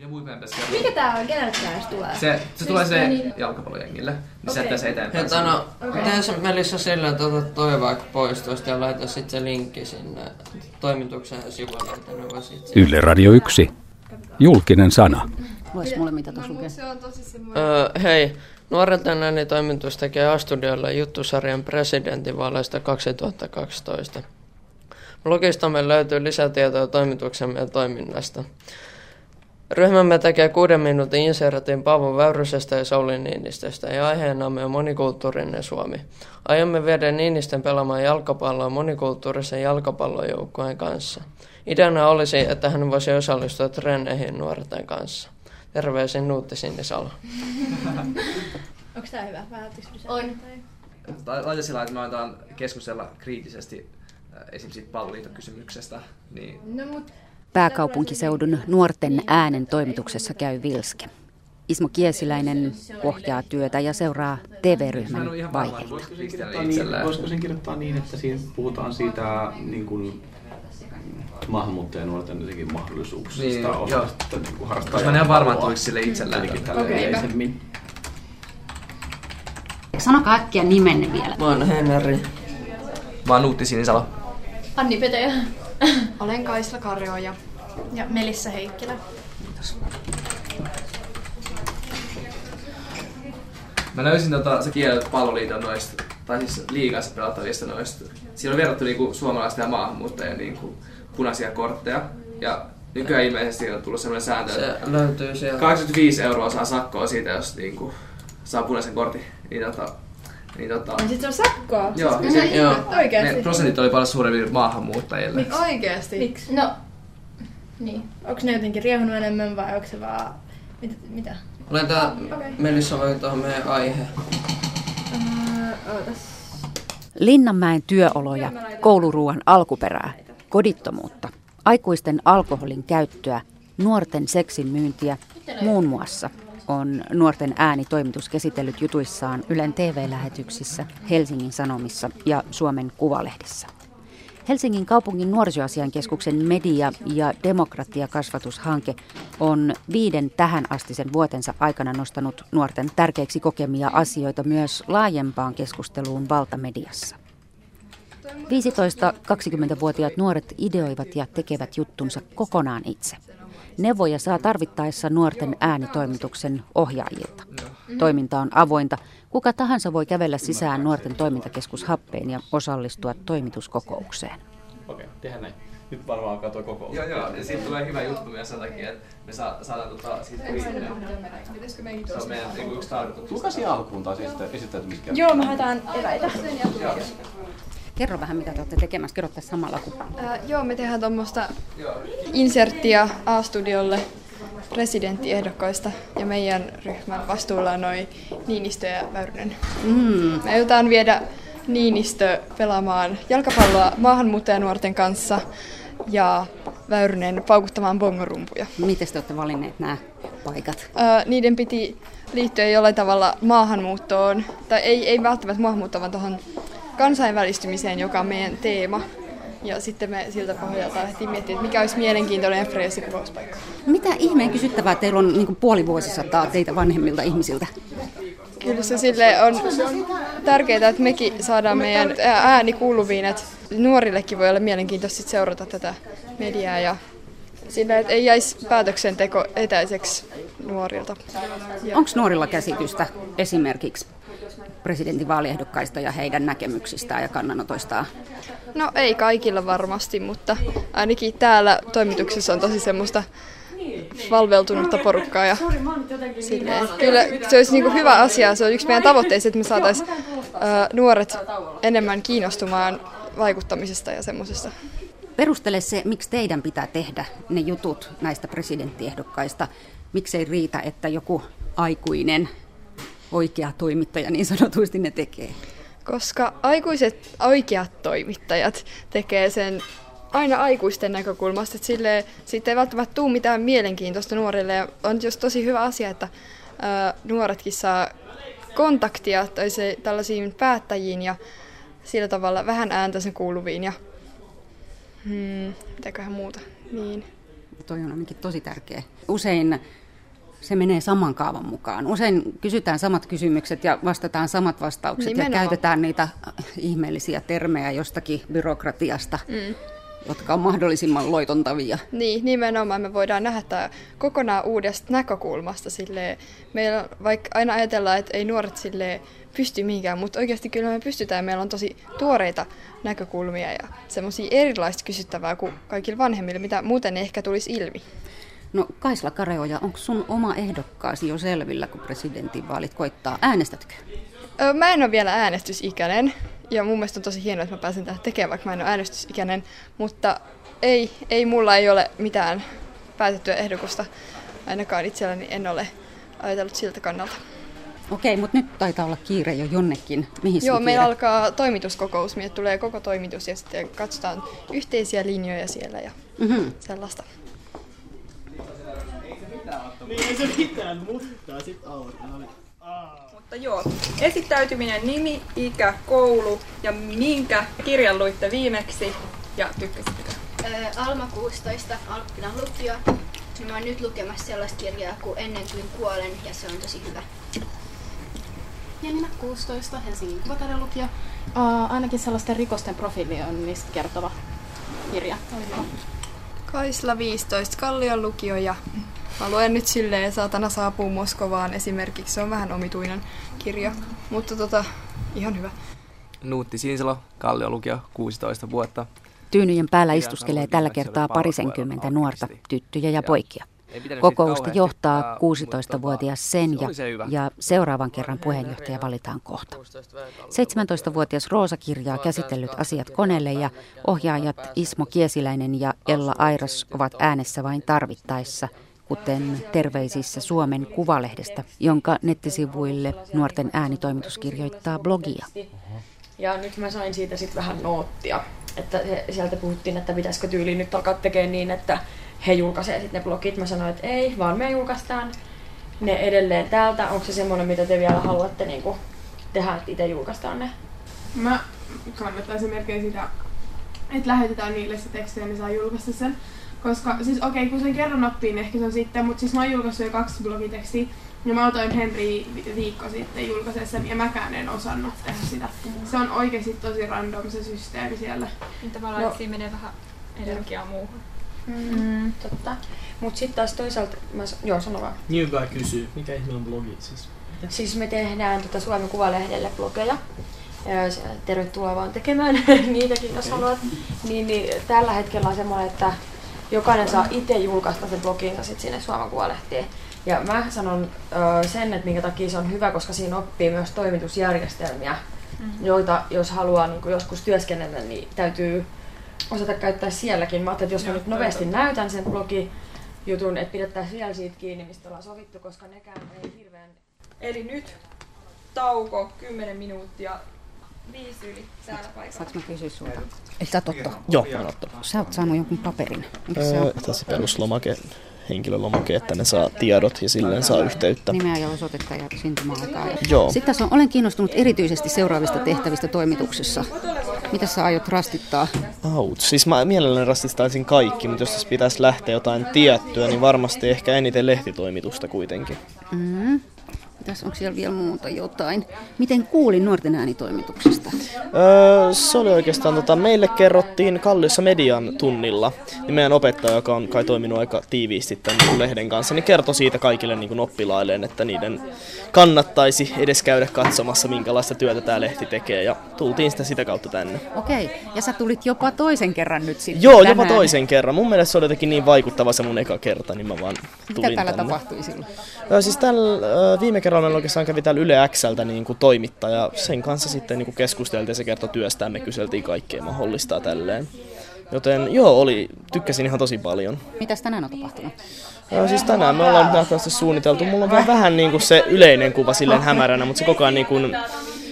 Ja muut meidän pitäisi Mikä tää on? Kenelle tää tulee? Se, se Siis tulee se niin- jalkapallojengille, niin se Okei. jättää se eteenpäin. Että no, Okei. tee se Melissa sillä, että otat toi vaikka pois tuosta ja laita sitten se linkki sinne toimituksen sivuille, että ne voi sit Yle Radio 1. Julkinen sana. Vois mulle mitä tuossa lukee. Se on tosi semmoinen... Öö, hei, Nuorten ääni toimitus tekee A-studiolla juttusarjan presidentinvaaleista 2012. Blogistamme löytyy lisätietoa toimituksemme ja toiminnasta. Ryhmämme tekee kuuden minuutin insertin Paavo Väyrysestä ja Sauli Niinistöstä ja aiheenamme on monikulttuurinen Suomi. Aiomme viedä Niinistön pelaamaan jalkapalloa monikulttuurisen jalkapallojoukkueen kanssa. Ideana olisi, että hän voisi osallistua treeneihin nuorten kanssa. Terveisin Nuutti Sinisalo. Onks tää hyvä? Lisää? On. Tai- Laita sillä, että me aletaan keskustella kriittisesti äh, esimerkiksi siitä palloliitokysymyksestä. Niin No mut Pääkaupunkiseudun nuorten äänen toimituksessa käy Vilske. Ismo Kiesiläinen ohjaa työtä ja seuraa TV-ryhmän vaiheita. voisiko niin, sen kirjoittaa niin, että siinä puhutaan siitä niin kuin, maahanmuuttajanuorten jotenkin mahdollisuuksista Niin, osallistua, niin kuin harrastaa. Koska mä en ihan varma, että jalkapalloa tuliko sille hyvä. yleisemmin. Sanokaa äkkiä nimenne vielä. Mä oon Henri. Mä oon Nuutti Sinisalo. Anni Petäjä. olen Kaisla Karjoja. Ja Melissa Heikkilä. Mä löysin tota, se kiellet palloliiton noista, tai siis liigassa pelattavista noista. Siinä on verrattu niinku suomalaisten ja maahanmuuttajien niinku punaisia kortteja. Ja nykyään ilmeisesti on tullut sellainen sääntö, että Se löytyy sieltä. 85 euroa saa sakkoa siitä, jos niinku saa punaisen kortin. Niin tota, niin tota, Ja sit se on sakkoa. joo, ja No sit, Joo. ne Oikeesti. prosentit oli paljon suurempi maahanmuuttajille. Oikeesti? Miksi? No, niin. Onks ne jotenkin riehunut enemmän vai onko se vaan... Mitä? mitä? Laita Okei. Melissa vai tuohon meidän aihe. Öö, ootas. Linnanmäen työoloja, kouluruuan alkuperää, kodittomuutta, aikuisten alkoholin käyttöä, nuorten seksin myyntiä, muun muassa on nuorten ääni toimitus käsitellyt jutuissaan Ylen TV-lähetyksissä, Helsingin Sanomissa ja Suomen Kuvalehdissä. Helsingin kaupungin nuorisoasiankeskuksen media- ja demokratiakasvatushanke on viiden tähän astisen vuotensa aikana nostanut nuorten tärkeiksi kokemia asioita myös laajempaan keskusteluun valtamediassa. 15-20-vuotiaat nuoret ideoivat ja tekevät juttunsa kokonaan itse. Neuvoja saa tarvittaessa nuorten äänitoimituksen ohjaajilta. Toiminta on avointa. Kuka tahansa voi kävellä sisään nuorten toimintakeskus Happeen ja osallistua toimituskokoukseen. Okei, tehdään näin. Nyt varmaan alkaa tuo kokous. Joo, joo, ja siitä tulee hyvä juttu myös sen takia, että me saa, saadaan tota, siitä kriittinen. Se on meidän niinku yksi tarkoituksista. Kuka siinä alkuun taas esittää, esittäytymiskerta? Joo, me haetaan eväitä. Kerro vähän, mitä te olette tekemässä. Kerro tässä samalla, kun Äh, joo, me tehdään tuommoista inserttiä A-studiolle presidenttiehdokkaista ja meidän ryhmän vastuulla on noin Niinistö ja Väyrynen. Mm, Me aiotaan viedä Niinistö pelaamaan jalkapalloa maahanmuuttajanuorten kanssa ja Väyrynen paukuttamaan bongorumpuja. miten te olette valinneet nämä paikat? Ää, niiden piti liittyä jollain tavalla maahanmuuttoon, tai ei, ei välttämättä maahanmuuttoon, vaan tuohon kansainvälistymiseen, joka on meidän teema. Ja sitten me siltä pohjalta lähdettiin miettimään, että mikä olisi mielenkiintoinen Efreesi kuvauspaikka. Mitä ihmeen kysyttävää teillä on niin puoli vuosisataa teitä vanhemmilta ihmisiltä? Kyllä se sille on tärkeää, että mekin saadaan meidän ääni kuuluviin, että nuorillekin voi olla mielenkiintoista seurata tätä mediaa ja sillä, että ei jäisi päätöksenteko etäiseksi nuorilta. Onko nuorilla käsitystä esimerkiksi presidentinvaaliehdokkaista ja heidän näkemyksistään ja kannanotoistaan? No ei kaikilla varmasti, mutta ainakin täällä toimituksessa on tosi semmoista valveutunutta porukkaa. Ja silleen, kyllä se olisi niinku hyvä asia, se on yksi meidän tavoitteista, että me saataisiin nuoret enemmän kiinnostumaan vaikuttamisesta ja semmoisesta. Perustele se, miksi teidän pitää tehdä ne jutut näistä presidenttiehdokkaista. Miksei riitä, että joku aikuinen oikea toimittaja niin sanotusti ne tekee. Koska aikuiset oikeat toimittajat tekee sen aina aikuisten näkökulmasta, että sille, siitä ei välttämättä tule mitään mielenkiintoista nuorille. Ja on just tosi hyvä asia, että ää, nuoretkin saa kontaktia toiseen, tällaisiin päättäjiin ja sillä tavalla vähän ääntä sen kuuluviin ja hmm, mitäköhän muuta. Niin. toi on ainakin tosi tärkeä. Usein se menee saman kaavan mukaan. Usein kysytään samat kysymykset ja vastataan samat vastaukset Nimenomaan. ja käytetään niitä ihmeellisiä termejä jostakin byrokratiasta, mm. jotka on mahdollisimman loitontavia. Niin, nimenomaan me voidaan nähdä tämä kokonaan uudesta näkökulmasta. Silleen, meillä on- vaikka aina ajatellaan, että ei nuoret sille pysty mihinkään, mutta oikeasti kyllä me pystytään. Meillä on tosi tuoreita näkökulmia ja semmoisia erilaista kysyttävää kuin kaikilla vanhemmilla, mitä muuten ei ehkä tulisi ilmi. No Kaisla Kareoja, onko sun oma ehdokkaasi jo selvillä, kun presidentinvaalit koittaa? Äänestätkö? Mä en ole vielä äänestysikäinen ja mun mielestä on tosi hienoa, että mä pääsen tähän tekemään, vaikka mä en ole äänestysikäinen, mutta ei, ei mulla ei ole mitään päätettyä ehdokusta. Ainakaan itselläni en ole ajatellut siltä kannalta. Okei, mutta nyt taitaa olla kiire jo jonnekin. Mihin Joo, meillä kiire? alkaa toimituskokous, meille tulee koko toimitus ja sitten katsotaan yhteisiä linjoja siellä ja Mhm. sellaista. Mutta joo, esittäytyminen, nimi, ikä, koulu ja minkä kirjan luitte viimeksi ja tykkäsittekö? Öö, Alma 16, Alppilan lukio. Niin mä oon nyt lukemassa sellaista kirjaa kuin Ennen kuin kuolen ja se on tosi hyvä. Janina 16, Helsingin kuvatarjalukio. Uh, ainakin sellaisten rikosten profiilioinnista kertova kirja. Oli hyvä. Kaisla 15, Kallion lukio ja mä luen nyt silleen Saatana saapuu Moskovaan esimerkiksi. Se on vähän omituinen kirja, mutta tota, ihan hyvä. Nuutti Sinisalo, Kallio lukio, 16 vuotta. Tyynyjen päällä istuskelee tällä kertaa parisenkymmentä nuorta, tyttöjä ja poikia. Kokousta johtaa äh, 16-vuotias mutta Senja ja seuraavan kerran puheenjohtaja valitaan kohta. 17-vuotias Roosa kirjaa käsitellyt asiat koneelle ja ohjaajat Ismo Kiesiläinen ja Ella Airas ovat äänessä vain tarvittaessa, kuten terveisissä Suomen Kuvalehdestä, jonka nettisivuille nuorten äänitoimitus kirjoittaa blogia. Ja nyt mä sain siitä sitten vähän noottia, että se, sieltä puhuttiin, että pitäisikö tyyliin nyt alkaa tekemään niin, että he julkaisee sitten ne blogit. Mä sanoin, että ei, vaan me julkaistaan ne edelleen täältä. Onko se semmoinen, mitä te vielä haluatte niin kuin, tehdä, että itse julkaistaan ne? Mä kannattaisin melkein sitä, että lähetetään niille se teksti ja ne saa julkaista sen. Koska siis okei, kun sen kerran oppii, niin ehkä se on sitten, mutta siis mä oon julkaissut jo kaksi blogitekstiä. Ja mä otoin Henri vi- viikko sitten julkaisee sen ja mäkään en osannut tehdä sitä. Se on oikeasti tosi random se systeemi siellä. Niin tavallaan, No. siinä menee vähän energiaa muuhun. Mm, totta. Mutta sitten taas toisaalta, mä, joo sano vaan. Niin hyvä kysyä. Mikä ihme on blogi siis? Siis me tehdään tota Suomen Kuvalehdelle blogeja. Tervetuloa vaan tekemään niitäkin, jos haluat. Niin, niin, tällä hetkellä on semmoinen, että jokainen saa itse julkaista sen bloginsa sit sinne Suomen Kuvalehtiin. Ja mä sanon ö, sen, että minkä takia se on hyvä, koska siinä oppii myös toimitusjärjestelmiä, Mhm. joita jos haluaa niin joskus työskennellä, niin täytyy osata käyttää sielläkin. Mä ajattelin, että jos mä nyt nopeasti näytän sen blogi jutun, että pidettäisiin siellä siitä kiinni, mistä ollaan sovittu, koska nekään ei hirveän Eli nyt tauko 10 minuuttia, viisi yli täällä paikalla. Saanko mä kysyä sulta? Eli sä oot Otto? Joo, mä Otto. Sä oot saanut jonkun paperin. Öö, on? tässä peruslomake, henkilölomake, että ne saa tiedot ja silleen saa yhteyttä. Nimeä ja osoitetta ja syntymäaikaa. Joo. Sitten tässä on, olen kiinnostunut erityisesti seuraavista tehtävistä toimituksessa. Mitä sä aiot rastittaa? Out. Siis mä mielelläni rastistaisin kaikki, mutta jos tässä pitäisi lähteä jotain tiettyä, niin varmasti ehkä eniten lehtitoimitusta kuitenkin. Mm. Mitäs, onko siellä vielä muuta jotain? Miten kuulin nuorten äänitoimituksesta? Öö, se oli oikeastaan, tota, meille kerrottiin Kalliossa median tunnilla, niin meidän opettaja, joka on kai toiminut aika tiiviisti tämän niin lehden kanssa, niin kertoi siitä kaikille niin kuin oppilailleen, että niiden kannattaisi edes käydä katsomassa, minkälaista työtä tämä lehti tekee, ja tultiin sitä sitä kautta tänne. Okei, ja sä tulit jopa toisen kerran nyt sitten Joo, tänään. jopa toisen kerran. Mun mielestä se oli jotenkin niin vaikuttava se mun eka kerta, niin mä vaan tulin Mitä täällä tänne. tapahtui silloin? Öö, siis tällä, öö, viime kerralla meillä oikeastaan kävi täällä Yle Xltä niin kuin toimittaja. Sen kanssa sitten niin kuin keskusteltiin ja se kertoi työstään. Me kyseltiin kaikkea mahdollista tälleen. Joten joo, oli, tykkäsin ihan tosi paljon. Mitäs tänään on tapahtunut? Öö, siis tänään me ollaan nähtävästi suunniteltu. Mulla on vielä vähän niin kuin se yleinen kuva silleen hämäränä, mutta se koko ajan niin kuin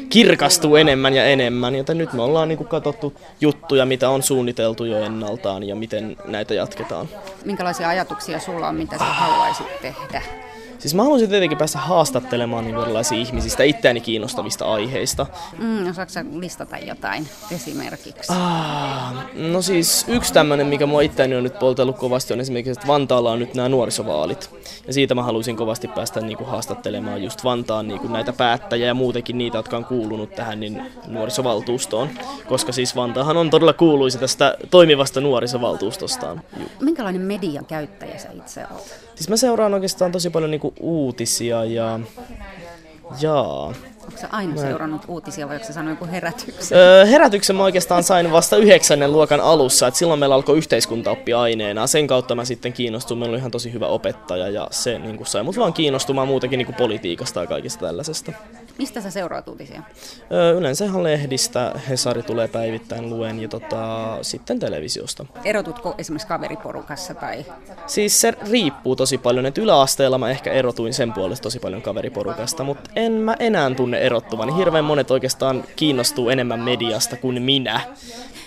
kirkastuu enemmän ja enemmän. Joten nyt me ollaan niin kuin katsottu juttuja, mitä on suunniteltu jo ennaltaan ja miten näitä jatketaan. Minkälaisia ajatuksia sulla on, mitä sä haluaisit tehdä? Siis mä haluaisin tietenkin päästä haastattelemaan niin erilaisia ihmisistä itseäni kiinnostavista aiheista. Mm, osaatko sä listata jotain esimerkiksi? Ah, no siis yksi tämmöinen, mikä mua itseäni on nyt poltellut kovasti, on esimerkiksi, että Vantaalla on nyt nämä nuorisovaalit. Ja siitä mä haluaisin kovasti päästä niin kuin haastattelemaan just Vantaan niin kuin näitä päättäjiä ja muutenkin niitä, jotka on kuulunut tähän niin nuorisovaltuustoon. Koska siis Vantaahan on todella kuuluisa tästä toimivasta nuorisovaltuustostaan. Minkälainen median käyttäjä sä itse olet? Siis mä seuraan oikeastaan tosi paljon niinku uutisia ja... Jaa. Onko sä aina Mä- seurannut uutisia vai onko sä sanonut joku herätyksen? Öö, herätyksen mä oikeastaan sain vasta yhdeksännen luokan alussa, että silloin meillä alkoi yhteiskuntaoppi aineena. Sen kautta mä sitten kiinnostuin, meillä oli ihan tosi hyvä opettaja ja se niin sai mut vaan kiinnostumaan muutenkin niin politiikasta ja kaikista tällaisesta. Mistä sä seuraat uutisia? Yleensä ihan lehdistä, Hesari tulee päivittäin luen ja tota, sitten televisiosta. Erotutko esimerkiksi kaveriporukassa tai... Siis se riippuu tosi paljon, että yläasteella mä ehkä erotuin sen puolesta tosi paljon kaveriporukasta, mutta en mä enää tunne erottuvani. Hirveän monet oikeastaan kiinnostuu enemmän mediasta kuin minä.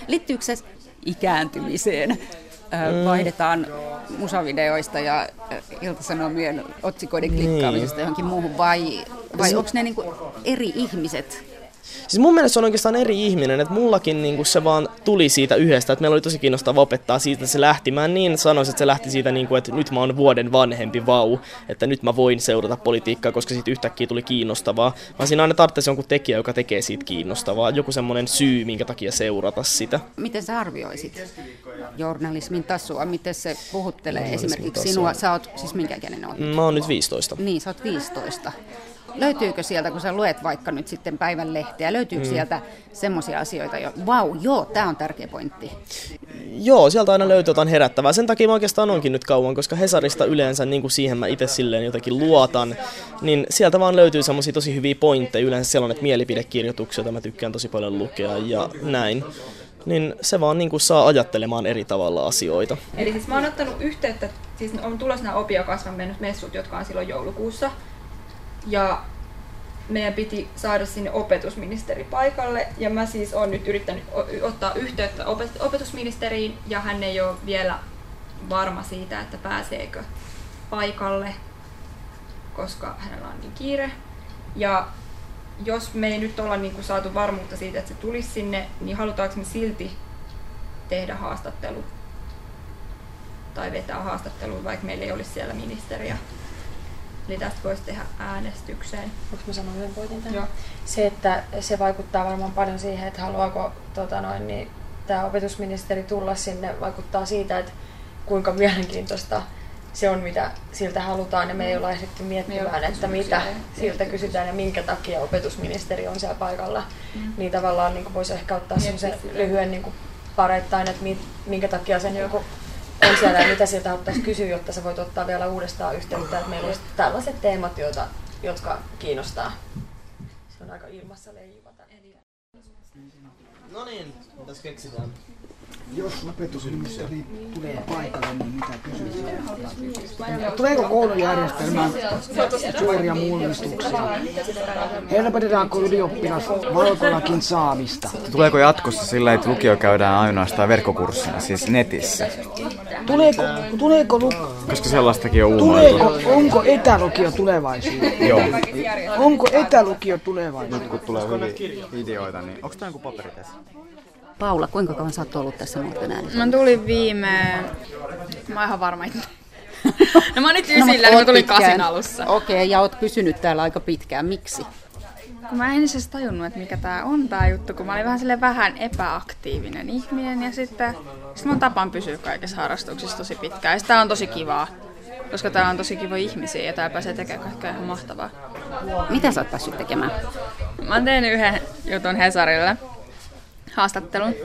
Liittyykö se ikääntymiseen? Mm. Vaihdetaan musavideoista ja iltasanomien otsikoiden klikkaamisesta Niin. johonkin muuhun vai, vai Se- onko ne niinku eri ihmiset? Siis mun mielestä se on oikeastaan eri ihminen, että mullakin niinku se vaan tuli siitä yhdestä, että meillä oli tosi kiinnostava opettaa siitä, että se lähti. Mä en niin sanoisin, että se lähti siitä, niinku, että nyt mä oon vuoden vanhempi vau, että nyt mä voin seurata politiikkaa, koska siitä yhtäkkiä tuli kiinnostavaa. Vaan siinä aina tarvitsisi jonkun tekijä, joka tekee siitä kiinnostavaa, joku semmoinen syy, minkä takia seurata sitä. Miten sä arvioisit journalismin tasoa? Miten se puhuttelee esimerkiksi tasoa. sinua? Sä oot, siis minkä ikäinen oot? Mä oon nyt 15. Niin, sä oot 15. Löytyykö sieltä, kun sä luet vaikka nyt sitten päivän lehteä, löytyykö Mm. sieltä semmoisia asioita, jo, vau, joo, tämä on tärkeä pointti. Joo, sieltä aina löytyy jotain herättävää. Sen takia mä oikeastaan onkin nyt kauan, koska Hesarista yleensä, niin kuin siihen mä itse silleen jotenkin luotan, niin sieltä vaan löytyy semmosia tosi hyviä pointteja. Yleensä siellä on näitä mielipidekirjoituksia, joita mä tykkään tosi paljon lukea ja näin. Niin se vaan niin kuin saa ajattelemaan eri tavalla asioita. Eli siis mä oon ottanut yhteyttä, siis on tulossa nämä Opio kasvan messut, jotka on silloin joulukuussa. Ja meidän piti saada sinne opetusministeri paikalle. Ja mä siis oon nyt yrittänyt ottaa yhteyttä opet- opetusministeriin ja hän ei ole vielä varma siitä, että pääseekö paikalle, koska hänellä on niin kiire. Ja jos me ei nyt olla niin kuin saatu varmuutta siitä, että se tulisi sinne, niin halutaanko me silti tehdä haastattelu tai vetää haastattelua, vaikka meillä ei olisi siellä ministeriä. Eli tästä voisi tehdä äänestykseen. Voinko mä sanoa yhden pointin tähän? Joo. Se, että se vaikuttaa varmaan paljon siihen, että haluaako tota noin, niin, tämä opetusministeri tulla sinne, vaikuttaa siitä, että kuinka mielenkiintoista se on, mitä siltä halutaan, ja me ei olla ehditty miettimään, että mitä siltä kysytään ja minkä takia opetusministeri on siellä paikalla. Mm. Niin tavallaan niin voisi ehkä ottaa semmoisen lyhyen niin pareittain, että mi- minkä takia se niin kuin on siellä ja mitä sieltä ottaisi kysyä, jotta sä voit ottaa vielä uudestaan yhteyttä, että meillä olisi tällaiset teemat, joita, jotka kiinnostaa. Se on aika ilmassa leijuva. No niin, mitäs keksitään? Jos opetusministeri tulee paikalle, niin mitä kysytään? Tuleeko koulujärjestelmään suuria mullistuksia? Helpotetaanko ylioppilas valkolakin saamista? Tuleeko jatkossa sillä, että lukio käydään ainoastaan verkkokurssina, siis netissä? Tuleeko, tuleeko, lu, Koska sellaistakin on tuleeko onko etälukio tulevaisuus? Joo. Onko etälukio tulevaisuus? Nyt kun tulee hyviä videoita, niin onko tämä joku paperi tässä? Paula, kuinka kauan sä oot ollut tässä nuorten äänessä? Mä tulin viime... Mä oon ihan varma itse. No mä oon nyt No, ysillä, niin mä oot tulin pitkään. kasin alussa. Okei, okay, ja oot pysynyt täällä aika pitkään. Miksi? Kun mä en siis tajunnut, että mikä tää on tää juttu, kun mä olin vähän sille vähän epäaktiivinen ihminen ja sitten sit mun tapaan pysyä kaikissa harrastuksissa tosi pitkään. Ja tää on tosi kivaa, koska täällä on tosi kiva ihmisiä ja täällä pääsee tekemään kaikkea ihan mahtavaa. Mitä sä oot päässyt tekemään? Mä oon tehnyt yhden jutun Hesarille, haastattelun.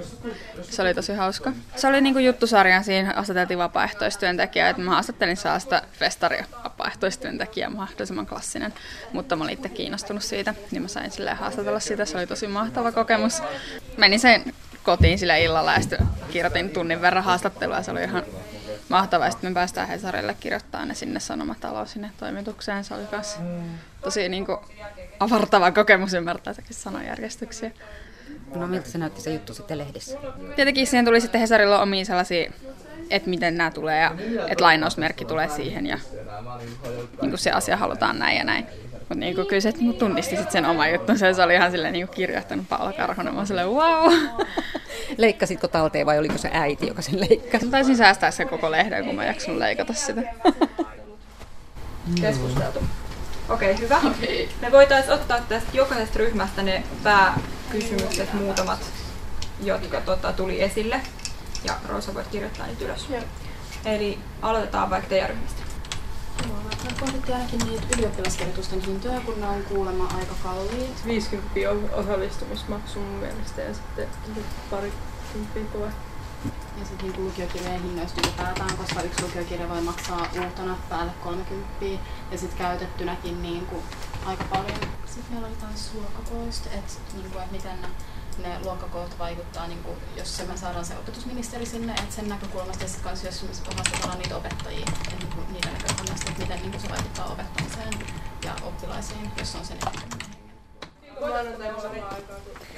Se oli tosi hauska. Se oli niinku juttusarjan, siinä haastateltiin vapaaehtoistyöntekijää, että mä haastattelin sellaista festaria vapaaehtoistyöntekijää, mahdollisimman klassinen, mutta mä olin itse kiinnostunut siitä, niin mä sain silleen haastatella sitä, se oli tosi mahtava kokemus. Menin sen kotiin sillä illalla ja sitten kirjoitin tunnin verran haastattelua se oli ihan mahtavaa. Sitten me päästään Hesarille kirjoittamaan ne sinne Sanomataloon sinne toimitukseen. Se oli myös tosi niin kuin, avartava kokemus ymmärtää sekin sanajärjestyksiä. No miltä se näytti se juttu sitten lehdissä? Tietenkin siihen tuli sitten Hesarilla omia sellaisia että miten nämä tulee ja että lainausmerkki tulee siihen ja niin kuin se asia halutaan näin ja näin. Mutta niin kyllä se niin tunnisti sit sen oman juttunsa se oli ihan silleen niin kirjoittanut Paula Karhonen. Mä silleen, wow. Leikkasitko talteen vai oliko se äiti, joka sen leikkasi? Mä taisin säästää sen koko lehden, kun mä jaksun leikata sitä. Keskusteltu. Okei, okay, hyvä. Okay. Me voitaisiin ottaa tästä jokaisesta ryhmästä ne pääkysymykset muutamat, jotka tota, tuli esille. Ja Roosa voit kirjoittaa niitä ylös. Joo. Eli aloitetaan vaikka teidän ryhmästä. Me pohdittiin ainakin niitä ylioppilaskirjoitusten hintoja, kun ne on kuulemma aika kalliit. 50 on osallistumismaksu mun mielestä ja sitten pari kymppiä. Ja sitten niin lukiokirjojen hinnoista ylipäätään, koska yksi lukiokirja voi maksaa uutena päälle 30 ja sitten käytettynäkin niin kuin aika paljon. Sitten meillä oli taas luokkakoista, että niin kuin, että miten ne ne luokkakoot vaikuttaa, niin kuin, jos se me saadaan se opetusministeri sinne, että sen näkökulmasta ja sitten kanssa, jos me haastetaan niitä opettajia, että niin kuin, niiden näkökulmasta, että miten niin kuin se vaikuttaa opettamiseen ja oppilaisiin, jos on sen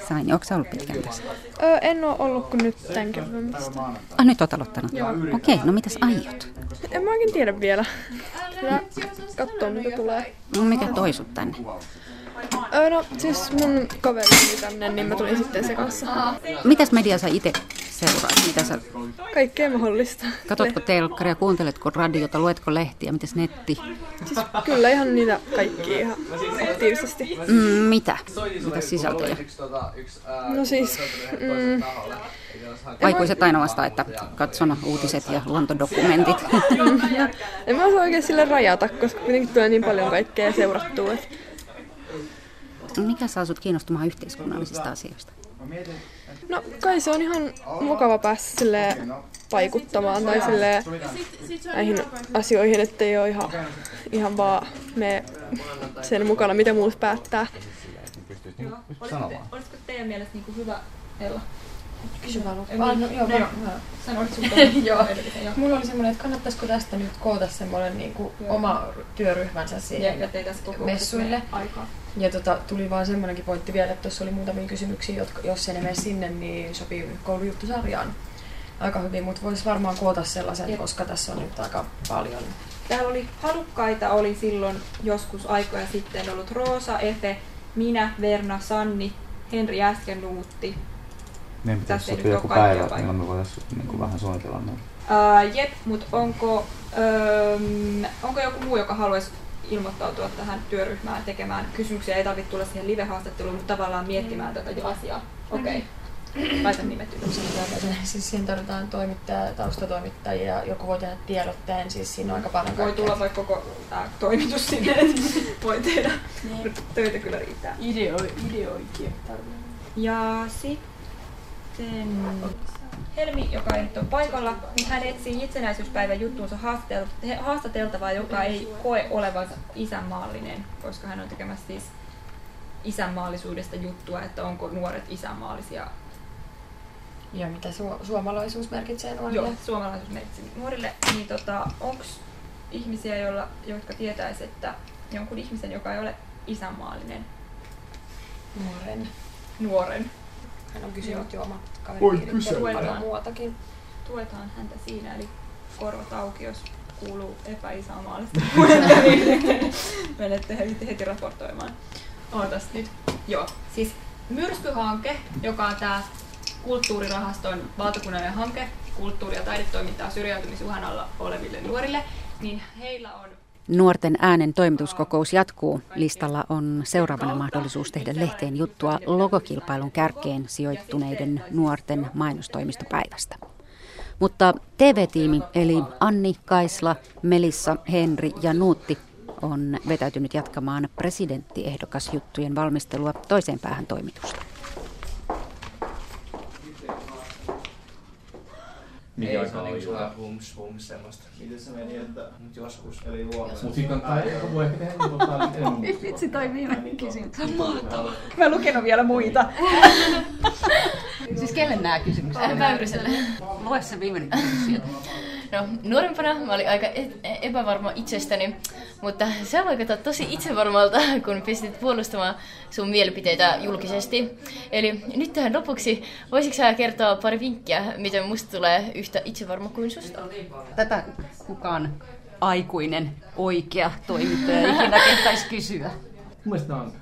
Sain, onko ollut pitkään tässä? Öö, en ole ollut kuin nyt tämän kevään Ah, nyt olet aloittanut? Okei, okay, no mitäs aiot? En mä oikein tiedä vielä. Ja katsoa mitä tulee. No mikä toi sut tänne? Öö, no siis mun kaveri tuli tänne, niin mä tulin sitten se kanssa. Mitäs media sä itse seuraat? Mitä sä... Kaikkea mahdollista. Katotko telkkaria, kuunteletko radiota, luetko lehtiä, mitäs netti? Siis kyllä ihan niitä kaikki ihan aktiivisesti. Mm, mitä? Mitä sisältöjä? No siis... Mm, Aikuiset aina vasta, että katson uutiset ja luontodokumentit. en mä osaa oikein sille rajata, koska kuitenkin tulee niin paljon kaikkea seurattua. Että mikä saa sut kiinnostumaan yhteiskunnallisista asioista? No kai se on ihan mukava päästä sille vaikuttamaan tai sille näihin asioihin, ettei ole ihan, ihan vaan me sen mukana, mitä muut päättää. Olisiko teidän mielestä niin kuin hyvä, Ella? Kysy vaan. Ah, no, joo, no, joo. Sanoit joo. Mulla oli semmoinen, että kannattaisiko tästä nyt koota semmoinen niin kuin oma työryhmänsä siihen ja, ja messuille. Aikaa. Ja tota, tuli vaan semmoinenkin pointti vielä, että tuossa oli muutamia kysymyksiä, jotka, jos ei ne mene sinne, niin sopii koulujuttusarjaan aika hyvin, mutta voisi varmaan koota sellaisen, ja. koska tässä on nyt aika paljon. Täällä oli halukkaita, oli silloin joskus aikoja sitten ollut Roosa, Efe, minä, Verna, Sanni, Henri Äskenluutti, niin pitäisi sopia joku päivä, että milloin me voitaisiin niin vähän suunnitella näin. Uh, jep, mutta onko, um, onko joku muu, joka haluaisi ilmoittautua tähän työryhmään tekemään kysymyksiä? Ei tarvitse tulla siihen live-haastatteluun, mutta tavallaan miettimään tätä jo asiaa. Okei. Okay. Laita nimet ylös. Siis siihen tarvitaan toimittaja, taustatoimittajia, joku voi tehdä tiedotteen, siis siinä on aika paljon Voi tulla vaikka koko tämä toimitus sinne, voi tehdä. Niin. Töitä kyllä riittää. Ideoi, ideoikin. Ja sitten sitten Helmi, joka ei nyt ole paikalla, niin hän etsii itsenäisyyspäivän juttuunsa haastateltavaa, joka ei koe olevansa isänmaallinen, koska hän on tekemässä siis isänmaallisuudesta juttua, että onko nuoret isänmaallisia. Ja mitä su- suomalaisuus merkitsee nuorille? Joo, suomalaisuus merkitsee nuorille. Niin tota, onko ihmisiä, joilla, jotka tietäisi, että jonkun ihmisen, joka ei ole isänmaallinen? Nuoren. Nuoren. Hän on kysynyt jo omat kaveripiirit ja paljon muutakin. Tuetaan häntä siinä, eli korvat auki, jos kuuluu epäisämaallista puhetta, niin menette heti, heti raportoimaan. Ootas nyt. Joo, siis myrskyhanke, joka on tämä kulttuurirahaston valtakunnallinen hanke kulttuuri- ja taidetoimintaa syrjäytymisuhan alla oleville nuorille, niin heillä on Nuorten äänen toimituskokous jatkuu. Listalla on seuraavana mahdollisuus tehdä lehteen juttua logokilpailun kärkeen sijoittuneiden nuorten mainostoimistopäivästä. Mutta TV-tiimi eli Anni, Kaisla, Melissa, Henri ja Nuutti on vetäytynyt jatkamaan presidenttiehdokasjuttujen valmistelua toiseen päähän toimitusta. Mikä aika oli hyvä hums hums semmoista. Miten se meni, että... Mut joskus. Eli huomenna. Mut siinä kannattaa ehkä voi ehkä tehdä niin kuin Vitsi toi viimeinen kysymys. Mahtavaa. Mä en lukenut vielä muita. siis kelle nämä kysymykset? Väyryselle. Lue se viimeinen kysymys sieltä. No, nuorempana mä olin aika e- epävarma itsestäni, mutta sä vaikutat tosi itsevarmalta, kun pistit puolustamaan sun mielipiteitä julkisesti. Eli nyt tähän lopuksi, voisitko sä kertoa pari vinkkiä, miten musta tulee yhtä itsevarma kuin susta? Tätä kukaan aikuinen oikea toimittaja ikinä kehtaisi kysyä. Mun on,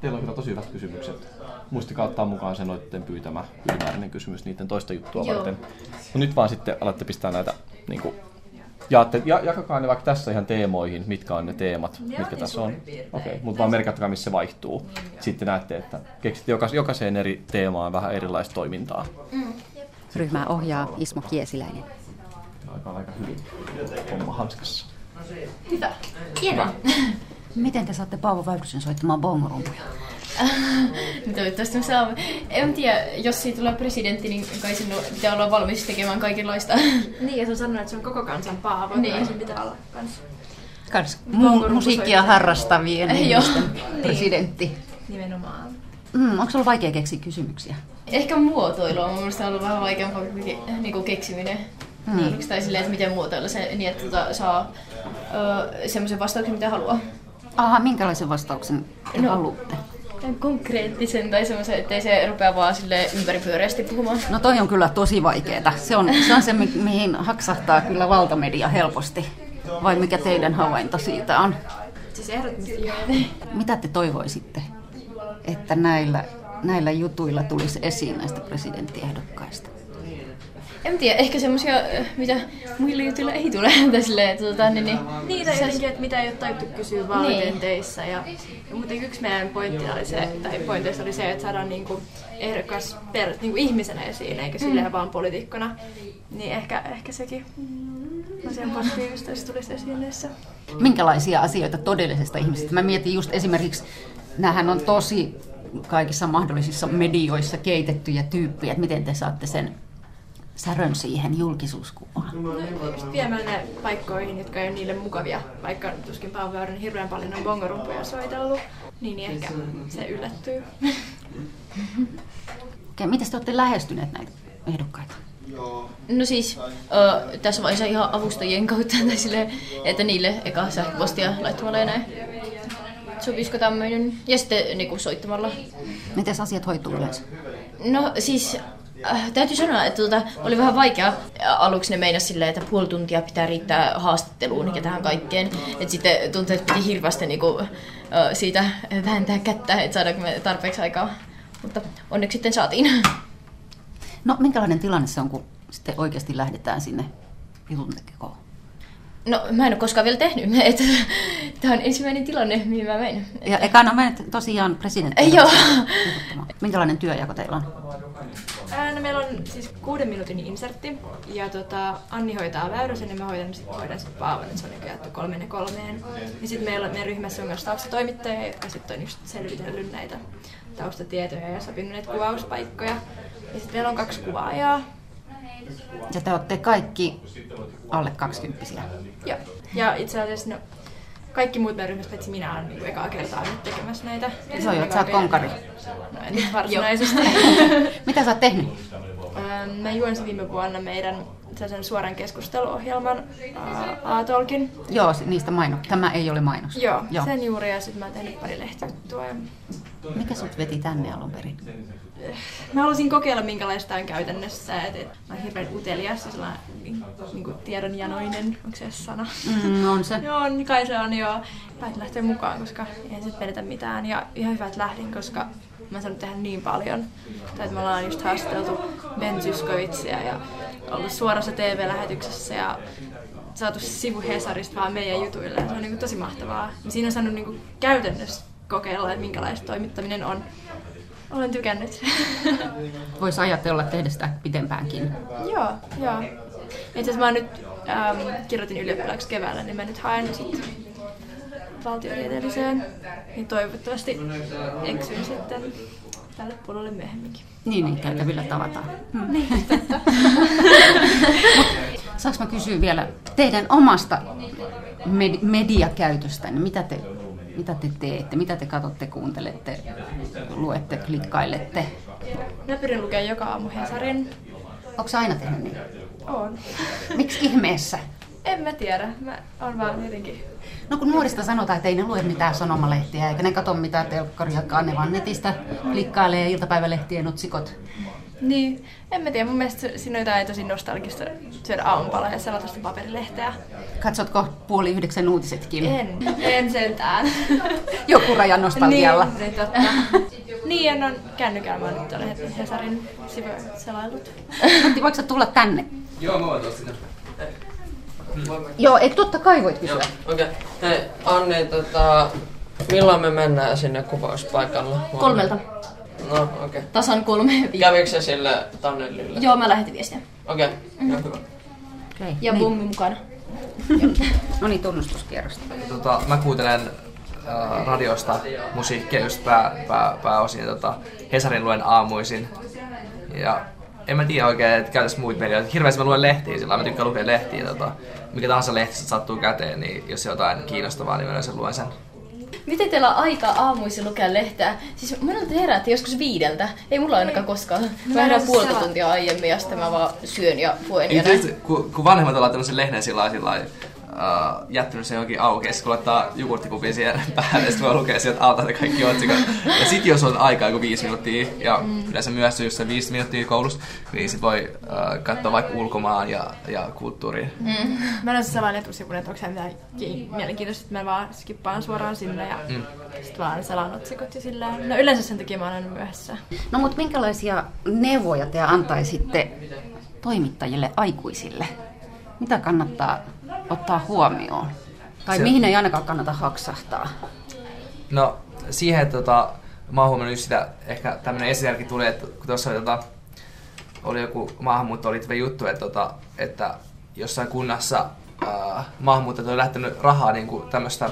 teillä on kyllä tosi hyvät kysymykset. Muistakaa ottaa mukaan se noiden pyytämä ylimääräinen kysymys niiden toista juttua Joo. varten. No nyt vaan sitten alatte pistää näitä, niin kuin, jaatte, ja, jakakaa ne vaikka tässä ihan teemoihin, mitkä on ne teemat, Ne on mitkä niin tässä on. Okei, okay, mutta vaan merkatkaa, missä se vaihtuu. Sitten näette, että keksitte jokas, jokaiseen eri teemaan vähän erilaista toimintaa. Ryhmää ohjaa Ismo Kiesiläinen. Aika, aika hyvin homma hanskassa. Hyvä. Hienoa. Miten te saatte Paavo Väyrysen soittamaan bongorumpuja? Toivottavasti me saamme. En tiedä, jos siitä tulee presidentti, niin kai sinun pitää olla valmis tekemään kaikenlaista. Niin, ja se on sanonut, että se on koko kansan paavo, Niin. niin sen pitää olla kans. Kans mu- musiikkia harrastavien ihmisten Niin. presidentti. Nimenomaan. Mm, onko sulla vaikea keksiä kysymyksiä? Ehkä mielestä on ollut vähän vaikeampaa kuin ke- niinku keksiminen. Mm. Tai silleen, että miten muotoilla se niin, että tota, saa ö, semmoisen vastauksen, mitä haluaa. Aha, minkälaisen vastauksen te No. haluatte? Konkreettisen tai semmoisen, ettei se rupea vaan sille ympäripyöreästi puhumaan. No toi on kyllä tosi vaikeeta. Se on se, on se mi- mihin haksahtaa kyllä valtamedia helposti. Vai mikä teidän havainto siitä on? Siis ehdottomasti. Mitä te toivoisitte, että näillä, näillä jutuilla tulisi esiin näistä presidenttiehdokkaista? En tiedä, ehkä semmosia, mitä muilla jutuilla ei tule. Tai silleen, että tota, niin, niin, Niitä se- jotenkin, että mitä ei ole taidettu kysyä vaalitenteissä. Ja, ja muutenkin yksi meidän pointti oli se, tai pointeista oli se, että saadaan niinku ehdokas per, niinku ihmisenä esiin, eikä silleen Mm. vaan poliitikkona. Niin ehkä, ehkä sekin asian positiivista, jos tulisi esiin näissä. Minkälaisia asioita todellisesta ihmisestä? Mä mietin just esimerkiksi, näähän on tosi kaikissa mahdollisissa medioissa keitettyjä tyyppejä, että miten te saatte sen särön siihen julkisuuskuvaan. Just viemällä ne paikkoihin, jotka ei ole niille mukavia, vaikka tuskin Väyrynen hirveän paljon on bongorumpuja soitellut, niin ehkä se yllättyy. Okei, miten te olette lähestyneet näitä ehdokkaita? No siis ö, tässä vaiheessa ihan avustajien kautta, tai silleen, että niille eka sähköpostia laittamalla ja näin. Sopisiko tämmöinen? Ja sitten niinku soittamalla. Miten asiat hoituu yleensä? No siis äh, täytyy sanoa, että tuota, oli vähän vaikea. Aluksi ne meinas silleen, että puoli tuntia pitää riittää haastatteluun ja tähän kaikkeen. Et sitten tuntui, että piti hirveästi niinku, äh, siitä vääntää kättä, että saadaanko me tarpeeksi aikaa. Mutta onneksi sitten saatiin. No, minkälainen tilanne se on, kun sitten oikeasti lähdetään sinne jutun tekoon? No mä en ole koskaan vielä tehnyt. Että, tämä on ensimmäinen tilanne, mihin mä menen. Ja ekana menet tosiaan presidentti. Joo. Minkälainen työjako teillä on? Ää, No meillä on siis kuuden minuutin insertti ja tota, Anni hoitaa Väyrysen ja mä hoidan, sit, hoidan sit Paavon, että se on nykyään jaettu kolmeen ja kolmeen. Ja sitten meillä on, meidän ryhmässä on myös taustatoimittajia, jotka sitten on just selvitellyt näitä taustatietoja ja sopinut näitä kuvauspaikkoja. Ja sitten meillä on kaksi kuvaajaa. Ja te olette kaikki alle 20 Joo. Ja itse asiassa no, kaikki muut meidän ryhmässä, paitsi minä, on niin ekaa kertaa nyt tekemässä näitä. Se on jo, että sä oot konkari. No en varsinaisesti. Mitä sä oot tehnyt? Ähm, Mä juonsin viime vuonna meidän sellaisen suoran keskusteluohjelman ää, A-Talkin. Joo, niistä mainos. Tämä ei ole mainos. Joo, Joo, sen juuri ja sitten mä oon tehnyt pari lehtijuttua. Ja Mikä sut veti tänne alun perin? mä halusin kokeilla minkälaista on käytännössä. Et, et, mä oon hirveän utelias ja sellainen niin, niin kuin tiedonjanoinen, onko se sana? Mm, on se. Joo, niin kai se on jo. Päätin lähteä mukaan, koska ei sit menetä mitään. Ja ihan hyvä, että lähdin, koska mä oon saanut tehdä niin paljon. Tai että me ollaan just haastateltu Ben Zyskowiczia ja ollut suorassa TV-lähetyksessä ja saatu sivu Hesarista vaan meidän jutuille. Se on niin tosi mahtavaa. Siinä on saanut niin käytännössä kokeilla, että minkälaista toimittaminen on. Olen tykännyt. Voisi ajatella tehdä sitä pitempäänkin. joo, joo. Itse asiassa mä nyt ähm, kirjoitin ylioppilaaksi keväällä, niin mä nyt haen sitten valtiotieteelliseen. Niin toivottavasti eksyn sitten tälle puolelle myöhemminkin. Niin, niin käytävillä tavataan. Hmm. Niin, totta. Saanko mä kysyä vielä teidän omasta med- mediakäytöstänne? Mitä te, mitä te teette? Mitä te katsotte, kuuntelette, luette, klikkailette? Mä pyrin lukemaan joka aamu Hesarin. Onko aina tehnyt niin? On. Miksi ihmeessä? En mä tiedä. Mä oon vaan jotenkin... No kun nuorista sanotaan, että ei ne lue mitään sanomalehtiä, eikä ne katso mitään telkkariakaan, ne vaan netistä klikkailee iltapäivälehtien otsikot. Niin, en mä tiedä. Mun mielestä siinä on jotain tosi nostalgista syödä aamupalaa ja selata sitä paperilehteä. Katsotko puoli yhdeksän uutisetkin? En, en sentään. Joku rajan nostalgialla. Niin, niin totta. niin, en on kännykällä. Mä oon nyt tuolla Hesarin sivuja selailut. Antti, voiko sä tulla tänne? Joo, mä voin tuossa sinne. Joo, eikö totta kai voit kysyä? Okei. Okay. Hei, Anni, tota, milloin me mennään sinne kuvauspaikalle? Huomenna? Kolmelta. No, okei. Okay. Tasan kolme viikkoa. Kävikö se sille Tannelille? Joo, mä lähetin viestiä. Okei, okay. hyvä. Okay, Ja niin. Bummi mukana. No niin, tunnustuskierrosta. Tota, mä kuuntelen äh, radiosta musiikkia just pää, pää, pääosin tota, Hesarin luen aamuisin. Ja en mä tiedä oikein, että käytäis muita medioita. Hirveästi mä luen lehtiä, sillä mä tykkään lukea lehtiä. Tota, mikä tahansa lehti sattuu käteen, niin jos jotain kiinnostavaa, niin mä yleensä luen sen. Miten teillä on aikaa aamuisin lukea lehteä? Siis monelta heräätte joskus viideltä. Ei mulla ainakaan koskaan. Mä mä herään puolta tuntia aiemmin ja sitten mä vaan syön ja luen. Niin Ja näin. tietysti, kun, kun vanhemmat on laittanut sen lehden sillä lailla, Uh, jättänyt sen johonkin auki, kun laittaa jogurttikupin siihen päälle, sitten voi lukea sieltä alta ne kaikki otsikot. Ja sit jos on aikaa joku viisi minuuttia, ja Mm. yleensä myös just se viisi minuuttia koulussa, niin sit voi uh, katsoa vaikka ulkomaan ja, ja kulttuuriin. Mm. Mä en ole sellainen etusivun, että onko se mitään ki- mielenkiintoista, että mä vaan skippaan suoraan sinne ja Mm. sit vaan selaan otsikot ja silleen. No yleensä sen takia mä oon aina myöhässä. No mutta minkälaisia neuvoja te antaisitte toimittajille aikuisille? Mitä kannattaa ottaa huomioon? Tai Se- mihin ei ainakaan kannata haksahtaa? No siihen, että tota, mä oon huomannut sitä, ehkä tämmönen esimerkki tuli, että kun tuossa oli, tota, oli joku maahanmuuttoon liittyvä juttu, että, tota, että jossain kunnassa äh, maahanmuuttajat on lähtenyt rahaa, niin kuin tämmöistä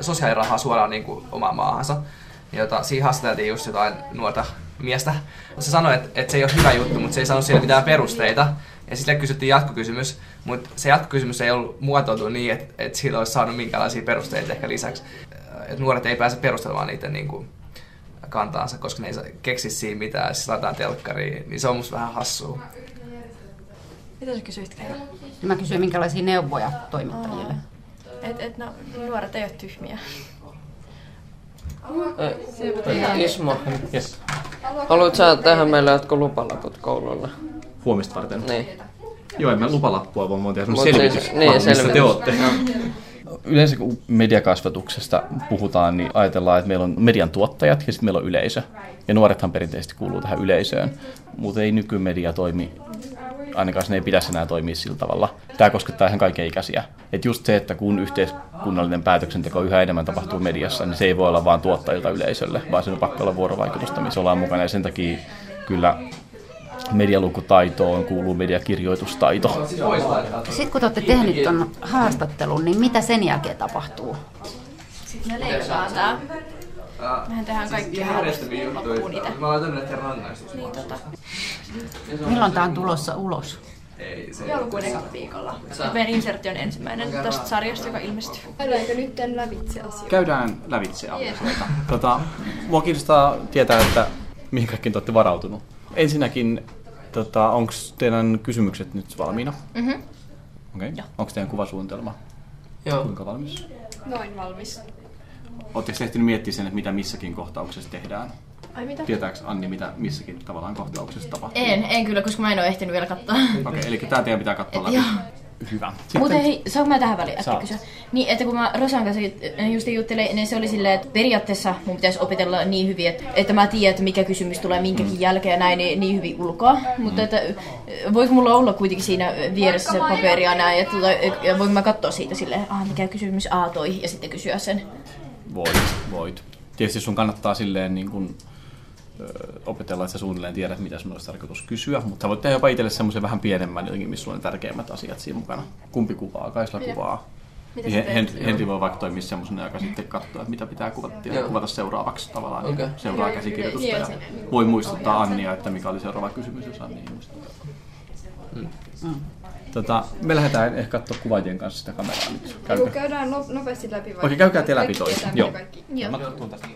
sosiaalirahaa suoraan niin kuin omaan maahansa. Ja jota, siinä haastateltiin just jotain nuorta miestä. Se sanoi, että, että se ei ole hyvä juttu, mutta se ei sanonut sille mitään perusteita. Ja sitten kysyttiin jatkokysymys, mutta se jatkokysymys ei ollut muotoiltu niin, että, että siitä olisi saanut minkälaisia perusteita ehkä lisäksi. Että nuoret ei pääse perustelemaan niitä niin kuin, kantaansa, koska ne ei saa keksi siinä mitään, ja siis laitetaan telkkariin, niin se on musta vähän hassua. Mitä sä kysyit Keira? Mä kysyin, minkälaisia neuvoja toimittajille. Et, et no, nuoret ei ole tyhmiä. Ismo, Yes. Haluatko sä tehdä meille jotkut lupalaput koululle? Huomista varten. Niin. Joo, en mä lupalappua, oon tehnyt Mut selvitys, siis- niin, missä te selvitys. ootte. Yleensä kun mediakasvatuksesta puhutaan, niin ajatellaan, että meillä on median tuottajat ja sitten meillä on yleisö. Ja nuorethan perinteisesti kuuluu tähän yleisöön, mutta ei nykymedia toimi, ainakaan sen ei pitäisi enää toimia sillä tavalla. Tämä koskettaa ihan kaiken ikäisiä. Et just se, että kun yhteiskunnallinen päätöksenteko yhä enemmän tapahtuu mediassa, niin se ei voi olla vain tuottajilta yleisölle, vaan se on pakko olla vuorovaikutusta, missä ollaan mukana. Ja sen takia kyllä medialukutaitoon kuuluu mediakirjoitustaito. Sitten kun te olette tehnyt ton haastattelun, niin mitä sen jälkeen tapahtuu? Sitten me leikataan. Mehän tehdään kaikki loppuun itse. Mä laitan nyt rangaistus. Niin, tota. Milloin tää on tulossa ulos? Ei, se Joulukuun ekalla viikolla. Meidän insertti on ensimmäinen tästä sarjasta, joka ilmestyy. Käydäänkö nyt lävitse asioita? Käydään lävitse asioita. Tota, mua kiinnostaa tietää, että mihin kaikkiin te olette varautunut. Ensinnäkin, tota, onko teidän kysymykset nyt valmiina? Mhm. Okei. Okay. Onko teidän kuvasuunnitelma? Joo. Kuinka valmis? Noin valmis. Oletteko ehtinyt miettiä sen, että mitä missäkin kohtauksessa tehdään? Ai mitä? Tietääkö Anni, mitä missäkin tavallaan kohtauksessa tapahtuu? En, en kyllä, koska mä en ole ehtinyt vielä katsoa. Okei, okay, eli tämä teidän pitää katsoa läpi. Joo. Hyvä. Muuten hei, saanko mä tähän väliin äkkiä Saat. kysyä? Niin, että kun mä Rosan kanssa just juttelin, niin se oli silleen, että periaatteessa mun pitäisi opetella niin hyvin, että, että mä tiedän, että mikä kysymys tulee minkäkin Mm. jälkeen ja näin niin, niin hyvin ulkoa. Mutta että voiko mulla olla kuitenkin siinä vieressä se paperi ja näin, että ja voinko mä katsoa siitä silleen, ah, mikä kysymys A toi, ja sitten kysyä sen. Voit, voit. Tietysti sun kannattaa silleen niin kun, ö, opetella, että sä suunnilleen tiedät, mitä sun olisi tarkoitus kysyä, mutta sä voit tehdä jopa itselle semmoisen vähän pienemmän jotenkin, missä sulla on ne tärkeimmät asiat siinä mukana. Kumpi kuvaa, Kaisla Mitä? kuvaa. Mitä Niin sä Hen- teet? Hen- Henri voi vaikka toimia semmoisena, joka sitten katsoo, että mitä pitää kuvata, Joo. kuvata seuraavaksi tavallaan. Niin seuraa käsikirjoitusta ja voi muistuttaa Annia, että mikä oli seuraava kysymys, jos Anni ei muista. Tota, me lähdetään ehkä katsoa kuvaajien kanssa sitä kameraa nyt. Käykää. käydään no- nopeasti läpi vai? Okei, käykää te läpi Kaikki toi. Joo. kaikki- Mä tuun tästä.